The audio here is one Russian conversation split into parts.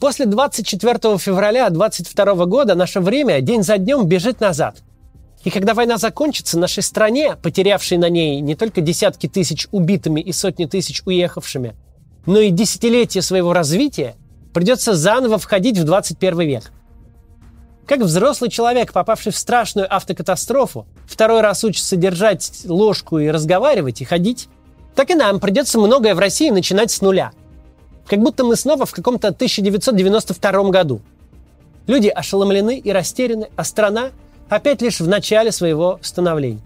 После 24 февраля 22 года наше время день за днем бежит назад. И когда война закончится, нашей стране, потерявшей на ней не только десятки тысяч убитыми и сотни тысяч уехавшими, но и десятилетия своего развития, придется заново входить в 21 век. Как взрослый человек, попавший в страшную автокатастрофу, второй раз учится держать ложку и разговаривать, и ходить, так и нам придется многое в России начинать с нуля – как будто мы снова в каком-то 1992 году. Люди ошеломлены и растеряны, а страна опять лишь в начале своего становления.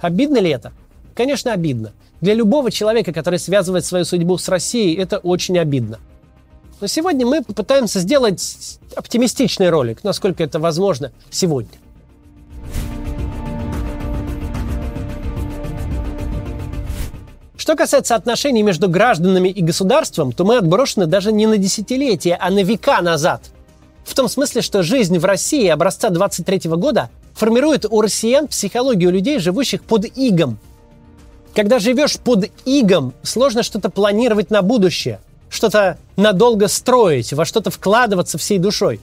Обидно ли это? Конечно, обидно. Для любого человека, который связывает свою судьбу с Россией, это очень обидно. Но сегодня мы попытаемся сделать оптимистичный ролик, насколько это возможно сегодня. Что касается отношений между гражданами и государством, то мы отброшены даже не на десятилетия, а на века назад. В том смысле, что жизнь в России образца 23 года формирует у россиян психологию людей, живущих под игом. Когда живешь под игом, сложно что-то планировать на будущее, что-то надолго строить, во что-то вкладываться всей душой.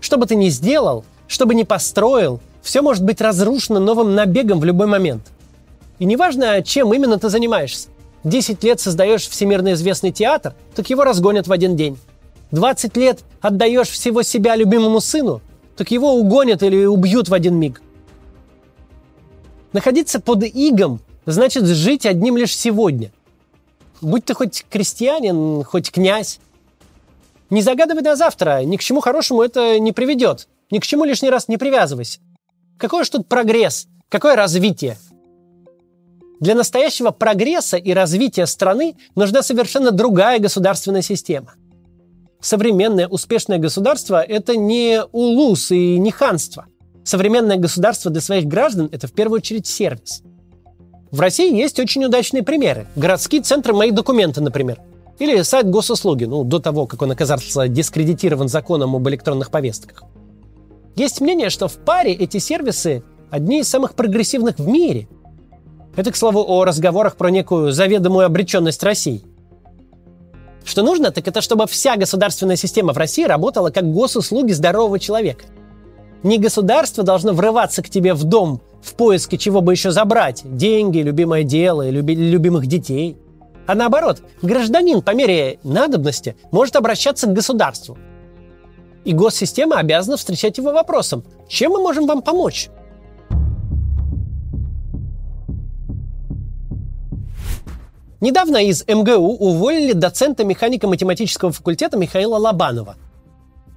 Что бы ты ни сделал, что бы ни построил, все может быть разрушено новым набегом в любой момент – и неважно, чем именно ты занимаешься. 10 лет создаешь всемирно известный театр, так его разгонят в один день. 20 лет отдаешь всего себя любимому сыну, так его угонят или убьют в один миг. Находиться под игом значит жить одним лишь сегодня. Будь ты хоть крестьянин, хоть князь. Не загадывай на завтра, ни к чему хорошему это не приведет. Ни к чему лишний раз не привязывайся. Какой же тут прогресс? Какое развитие? Для настоящего прогресса и развития страны нужна совершенно другая государственная система. Современное успешное государство – это не улус и не ханство. Современное государство для своих граждан – это в первую очередь сервис. В России есть очень удачные примеры. Городские центры «Мои документы», например. Или сайт госуслуги, ну, до того, как он оказался дискредитирован законом об электронных повестках. Есть мнение, что в паре эти сервисы одни из самых прогрессивных в мире – это, к слову, о разговорах про некую заведомую обреченность России. Что нужно, так это чтобы вся государственная система в России работала как госуслуги здорового человека. Не государство должно врываться к тебе в дом в поиске чего бы еще забрать – деньги, любимое дело, люби, любимых детей. А наоборот, гражданин по мере надобности может обращаться к государству. И госсистема обязана встречать его вопросом – чем мы можем вам помочь? Недавно из МГУ уволили доцента механико-математического факультета Михаила Лобанова.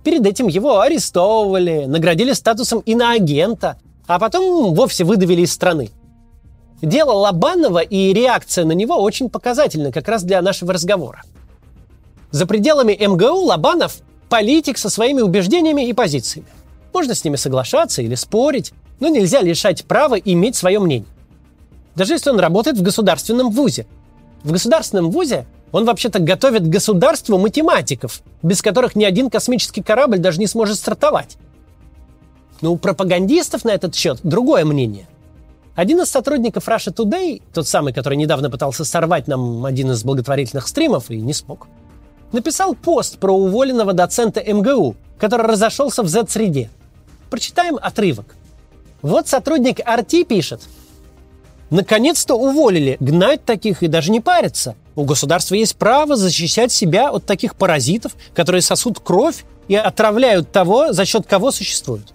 Перед этим его арестовывали, наградили статусом иноагента, а потом вовсе выдавили из страны. Дело Лобанова и реакция на него очень показательны как раз для нашего разговора. За пределами МГУ Лобанов – политик со своими убеждениями и позициями. Можно с ними соглашаться или спорить, но нельзя лишать права иметь свое мнение. Даже если он работает в государственном вузе – в государственном вузе он вообще-то готовит государству математиков, без которых ни один космический корабль даже не сможет стартовать. Но у пропагандистов на этот счет другое мнение. Один из сотрудников Russia Today, тот самый, который недавно пытался сорвать нам один из благотворительных стримов и не смог, написал пост про уволенного доцента МГУ, который разошелся в Z-среде. Прочитаем отрывок. Вот сотрудник RT пишет – Наконец-то уволили. Гнать таких и даже не париться. У государства есть право защищать себя от таких паразитов, которые сосут кровь и отравляют того, за счет кого существуют.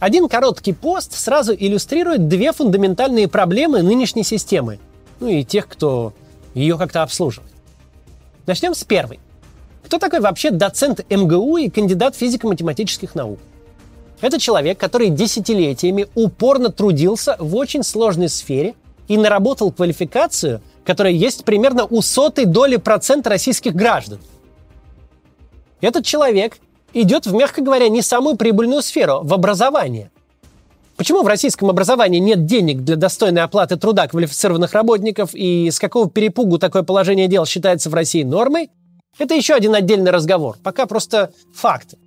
Один короткий пост сразу иллюстрирует две фундаментальные проблемы нынешней системы, ну и тех, кто ее как-то обслуживает. Начнем с первой. Кто такой вообще доцент МГУ и кандидат физико-математических наук? Это человек, который десятилетиями упорно трудился в очень сложной сфере и наработал квалификацию, которая есть примерно у сотой доли процента российских граждан. Этот человек идет в, мягко говоря, не самую прибыльную сферу, в образование. Почему в российском образовании нет денег для достойной оплаты труда квалифицированных работников и с какого перепугу такое положение дел считается в России нормой? Это еще один отдельный разговор. Пока просто факты.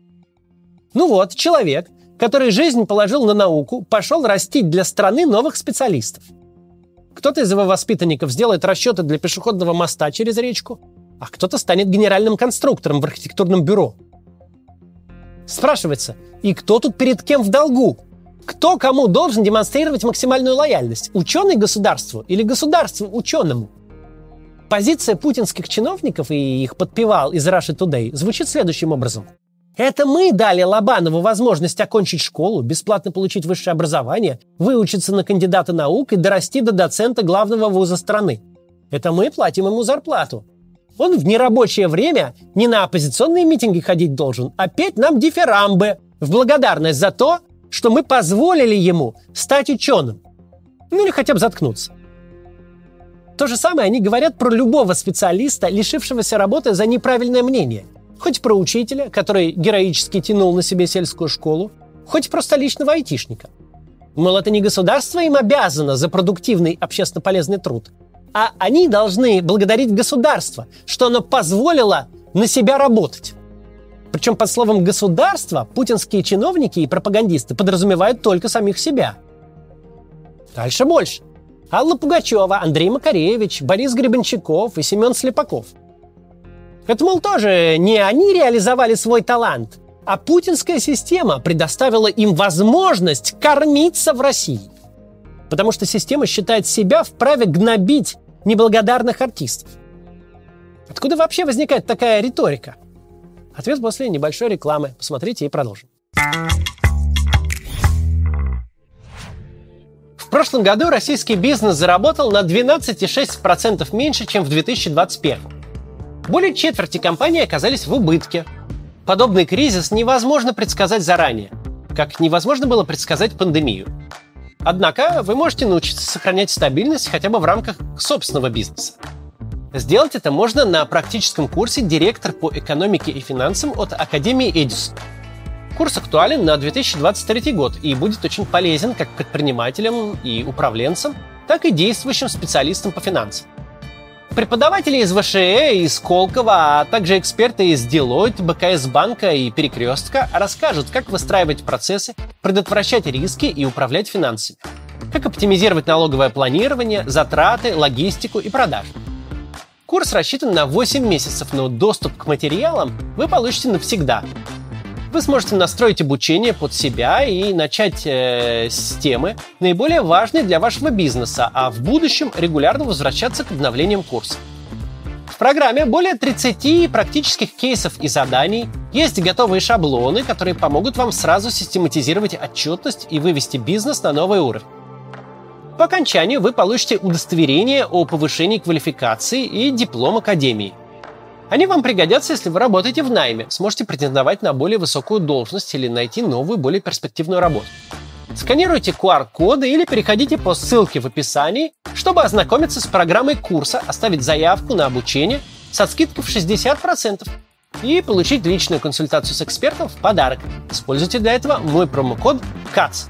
Ну вот, человек – который жизнь положил на науку, пошел растить для страны новых специалистов. Кто-то из его воспитанников сделает расчеты для пешеходного моста через речку, а кто-то станет генеральным конструктором в архитектурном бюро. Спрашивается, и кто тут перед кем в долгу? Кто кому должен демонстрировать максимальную лояльность? Ученый государству или государство ученому? Позиция путинских чиновников и их подпевал из Russia Today звучит следующим образом. Это мы дали Лобанову возможность окончить школу, бесплатно получить высшее образование, выучиться на кандидата наук и дорасти до доцента главного вуза страны. Это мы платим ему зарплату. Он в нерабочее время не на оппозиционные митинги ходить должен, а петь нам дифирамбы в благодарность за то, что мы позволили ему стать ученым. Ну или хотя бы заткнуться. То же самое они говорят про любого специалиста, лишившегося работы за неправильное мнение. Хоть про учителя, который героически тянул на себе сельскую школу, хоть просто личного айтишника. Мол, это не государство им обязано за продуктивный общественно полезный труд, а они должны благодарить государство, что оно позволило на себя работать. Причем под словом «государство» путинские чиновники и пропагандисты подразумевают только самих себя. Дальше больше. Алла Пугачева, Андрей Макаревич, Борис Гребенщиков и Семен Слепаков. Это, мол, тоже не они реализовали свой талант, а путинская система предоставила им возможность кормиться в России. Потому что система считает себя вправе гнобить неблагодарных артистов. Откуда вообще возникает такая риторика? Ответ после небольшой рекламы. Посмотрите и продолжим. В прошлом году российский бизнес заработал на 12,6% меньше, чем в 2021. Более четверти компаний оказались в убытке. Подобный кризис невозможно предсказать заранее, как невозможно было предсказать пандемию. Однако вы можете научиться сохранять стабильность хотя бы в рамках собственного бизнеса. Сделать это можно на практическом курсе «Директор по экономике и финансам» от Академии Эдисон. Курс актуален на 2023 год и будет очень полезен как предпринимателям и управленцам, так и действующим специалистам по финансам. Преподаватели из ВШЭ, из Сколково, а также эксперты из Deloitte, БКС Банка и Перекрестка расскажут, как выстраивать процессы, предотвращать риски и управлять финансами. Как оптимизировать налоговое планирование, затраты, логистику и продажи. Курс рассчитан на 8 месяцев, но доступ к материалам вы получите навсегда. Вы сможете настроить обучение под себя и начать э, с темы, наиболее важной для вашего бизнеса, а в будущем регулярно возвращаться к обновлениям курса. В программе более 30 практических кейсов и заданий, есть готовые шаблоны, которые помогут вам сразу систематизировать отчетность и вывести бизнес на новый уровень. По окончанию вы получите удостоверение о повышении квалификации и диплом Академии. Они вам пригодятся, если вы работаете в найме, сможете претендовать на более высокую должность или найти новую, более перспективную работу. Сканируйте QR-коды или переходите по ссылке в описании, чтобы ознакомиться с программой курса, оставить заявку на обучение со скидкой в 60% и получить личную консультацию с экспертом в подарок. Используйте для этого мой промокод CATS.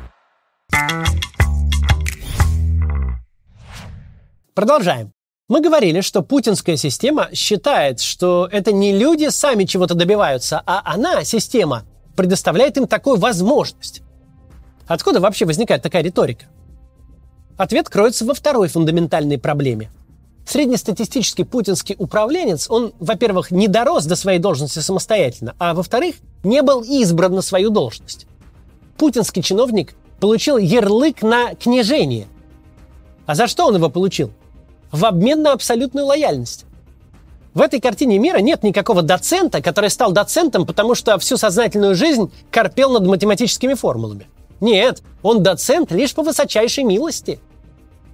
Продолжаем. Мы говорили, что путинская система считает, что это не люди сами чего-то добиваются, а она, система, предоставляет им такую возможность. Откуда вообще возникает такая риторика? Ответ кроется во второй фундаментальной проблеме. Среднестатистический путинский управленец, он, во-первых, не дорос до своей должности самостоятельно, а во-вторых, не был избран на свою должность. Путинский чиновник получил ярлык на княжение. А за что он его получил? В обмен на абсолютную лояльность. В этой картине мира нет никакого доцента, который стал доцентом, потому что всю сознательную жизнь корпел над математическими формулами. Нет, он доцент лишь по высочайшей милости.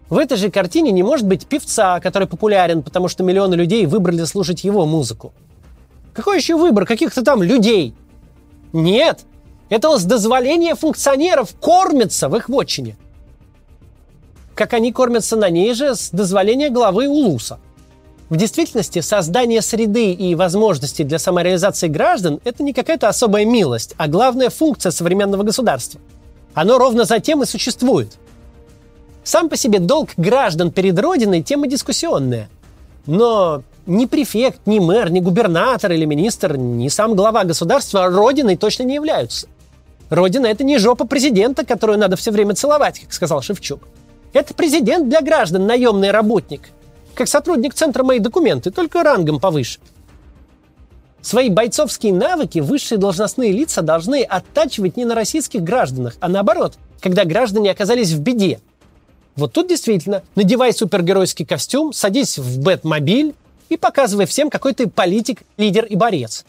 В этой же картине не может быть певца, который популярен, потому что миллионы людей выбрали слушать его музыку. Какой еще выбор каких-то там людей? Нет, это с дозволения функционеров кормятся в их вотчине – как они кормятся на ней же с дозволения главы Улуса. В действительности, создание среды и возможностей для самореализации граждан – это не какая-то особая милость, а главная функция современного государства. Оно ровно за тем и существует. Сам по себе долг граждан перед Родиной – тема дискуссионная. Но ни префект, ни мэр, ни губернатор или министр, ни сам глава государства Родиной точно не являются. Родина – это не жопа президента, которую надо все время целовать, как сказал Шевчук. Это президент для граждан, наемный работник. как сотрудник центра «Мои документы», только рангом повыше. Свои бойцовские навыки высшие должностные лица должны оттачивать не на российских гражданах, а наоборот, когда граждане оказались в беде. Вот тут действительно, надевай супергеройский костюм, садись в Бэтмобиль и показывай всем, какой ты политик, лидер и борец.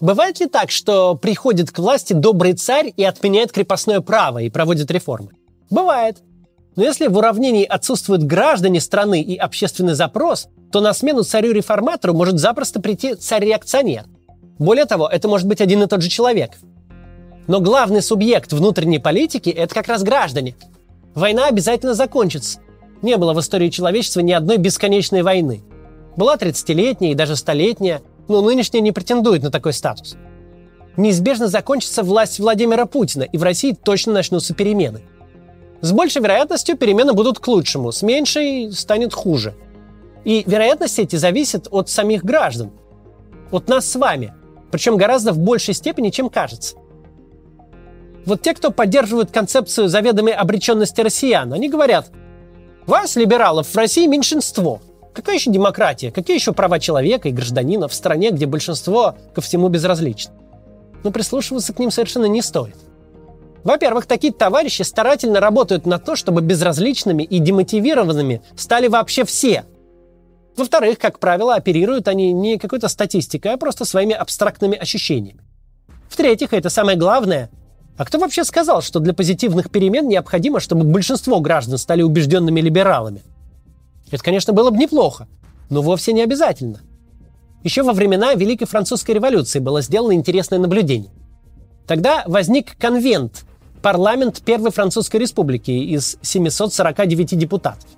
Бывает ли так, что приходит к власти добрый царь и отменяет крепостное право и проводит реформы? Бывает. Но если в уравнении отсутствуют граждане страны и общественный запрос, то на смену царю-реформатору может запросто прийти царь-реакционер. Более того, это может быть один и тот же человек. Но главный субъект внутренней политики – это как раз граждане. Война обязательно закончится. Не было в истории человечества ни одной бесконечной войны. Была 30-летняя и даже столетняя, но нынешняя не претендует на такой статус. Неизбежно закончится власть Владимира Путина, и в России точно начнутся перемены. С большей вероятностью перемены будут к лучшему, с меньшей станет хуже. И вероятность эти зависит от самих граждан, от нас с вами, причем гораздо в большей степени, чем кажется. Вот те, кто поддерживают концепцию заведомой обреченности россиян, они говорят, вас, либералов, в России меньшинство – Какая еще демократия? Какие еще права человека и гражданина в стране, где большинство ко всему безразлично? Но прислушиваться к ним совершенно не стоит. Во-первых, такие товарищи старательно работают на то, чтобы безразличными и демотивированными стали вообще все. Во-вторых, как правило, оперируют они не какой-то статистикой, а просто своими абстрактными ощущениями. В-третьих, это самое главное, а кто вообще сказал, что для позитивных перемен необходимо, чтобы большинство граждан стали убежденными либералами – это, конечно, было бы неплохо, но вовсе не обязательно. Еще во времена Великой Французской революции было сделано интересное наблюдение. Тогда возник конвент, парламент Первой Французской Республики из 749 депутатов.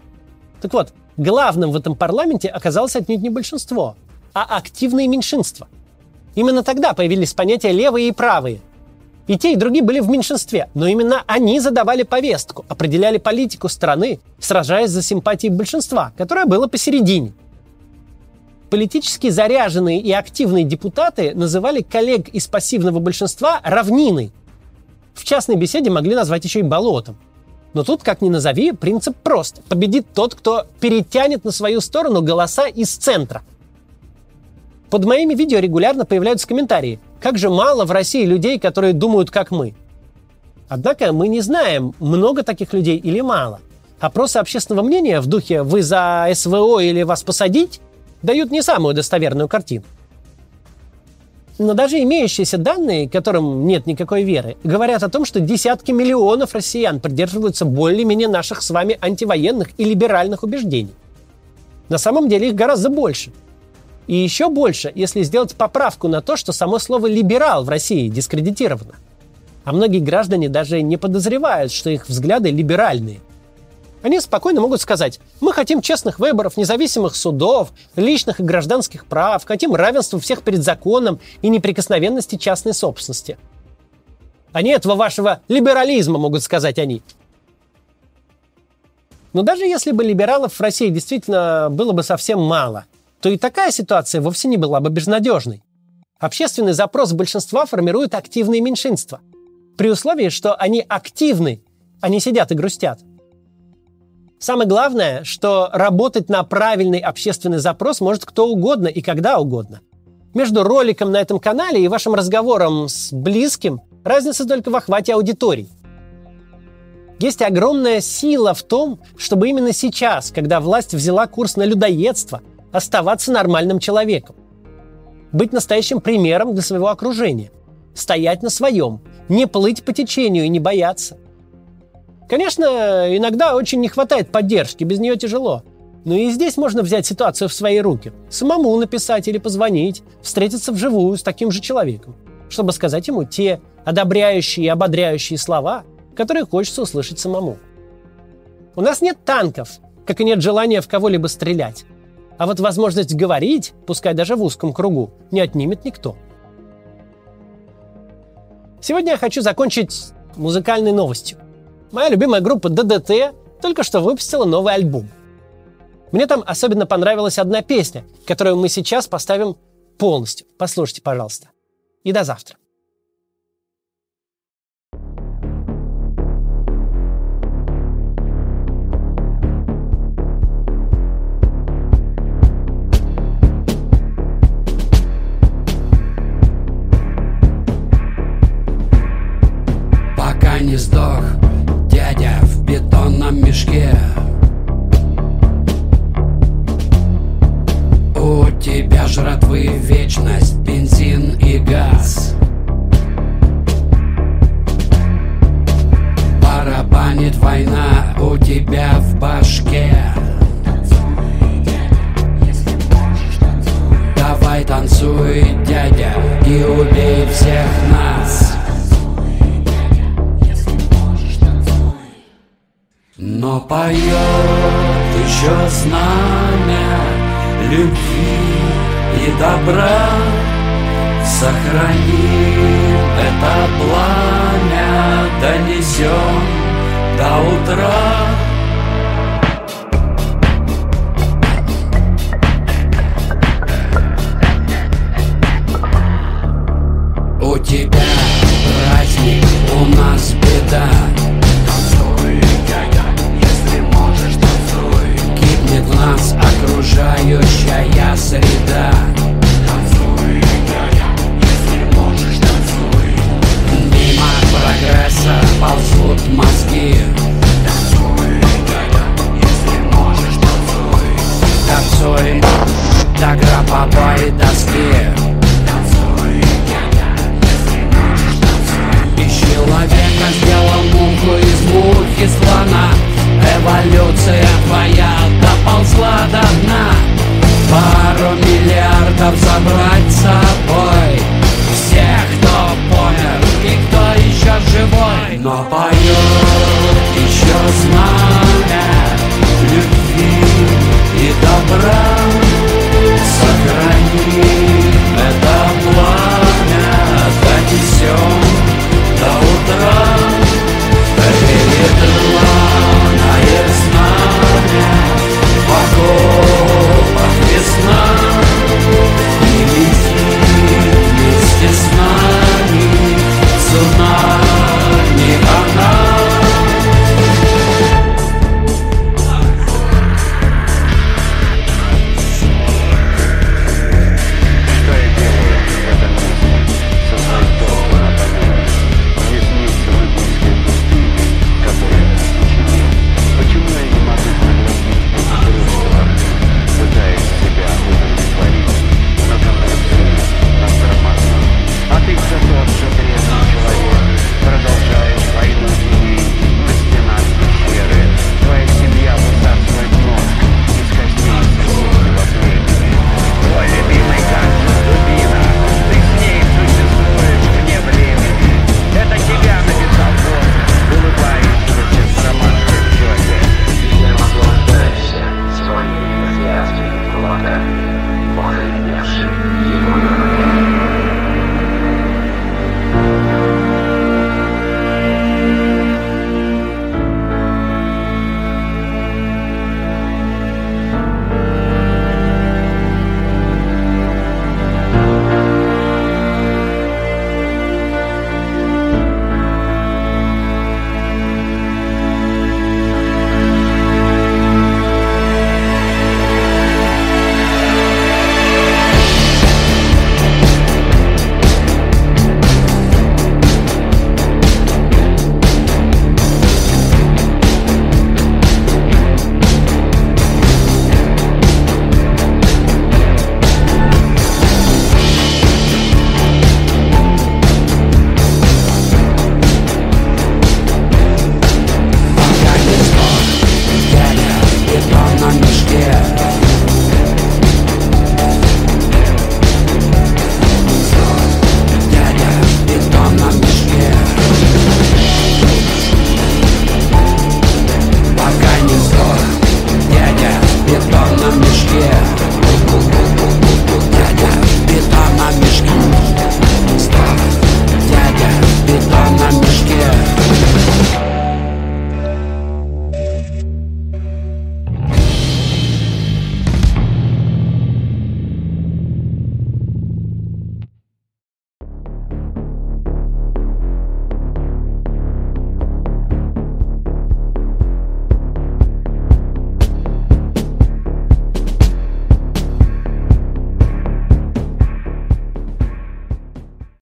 Так вот, главным в этом парламенте оказалось отнюдь не большинство, а активные меньшинства. Именно тогда появились понятия левые и правые, и те, и другие были в меньшинстве, но именно они задавали повестку, определяли политику страны, сражаясь за симпатии большинства, которое было посередине. Политически заряженные и активные депутаты называли коллег из пассивного большинства равниной. В частной беседе могли назвать еще и болотом. Но тут, как ни назови, принцип прост. Победит тот, кто перетянет на свою сторону голоса из центра. Под моими видео регулярно появляются комментарии – как же мало в России людей, которые думают, как мы. Однако мы не знаем, много таких людей или мало. Опросы общественного мнения в духе «вы за СВО или вас посадить» дают не самую достоверную картину. Но даже имеющиеся данные, которым нет никакой веры, говорят о том, что десятки миллионов россиян придерживаются более-менее наших с вами антивоенных и либеральных убеждений. На самом деле их гораздо больше – и еще больше, если сделать поправку на то, что само слово «либерал» в России дискредитировано. А многие граждане даже не подозревают, что их взгляды либеральные. Они спокойно могут сказать, мы хотим честных выборов, независимых судов, личных и гражданских прав, хотим равенства всех перед законом и неприкосновенности частной собственности. Они этого вашего либерализма, могут сказать они. Но даже если бы либералов в России действительно было бы совсем мало, то и такая ситуация вовсе не была бы безнадежной. Общественный запрос большинства формирует активные меньшинства. При условии, что они активны, а не сидят и грустят. Самое главное, что работать на правильный общественный запрос может кто угодно и когда угодно. Между роликом на этом канале и вашим разговором с близким разница только в охвате аудитории. Есть огромная сила в том, чтобы именно сейчас, когда власть взяла курс на людоедство, оставаться нормальным человеком. Быть настоящим примером для своего окружения. Стоять на своем. Не плыть по течению и не бояться. Конечно, иногда очень не хватает поддержки, без нее тяжело. Но и здесь можно взять ситуацию в свои руки. Самому написать или позвонить, встретиться вживую с таким же человеком, чтобы сказать ему те одобряющие и ободряющие слова, которые хочется услышать самому. У нас нет танков, как и нет желания в кого-либо стрелять. А вот возможность говорить, пускай даже в узком кругу, не отнимет никто. Сегодня я хочу закончить музыкальной новостью. Моя любимая группа ДДТ только что выпустила новый альбом. Мне там особенно понравилась одна песня, которую мы сейчас поставим полностью. Послушайте, пожалуйста. И до завтра. Но поет еще знамя любви и добра. Сохрани это пламя, донесем до утра. окружающая среда.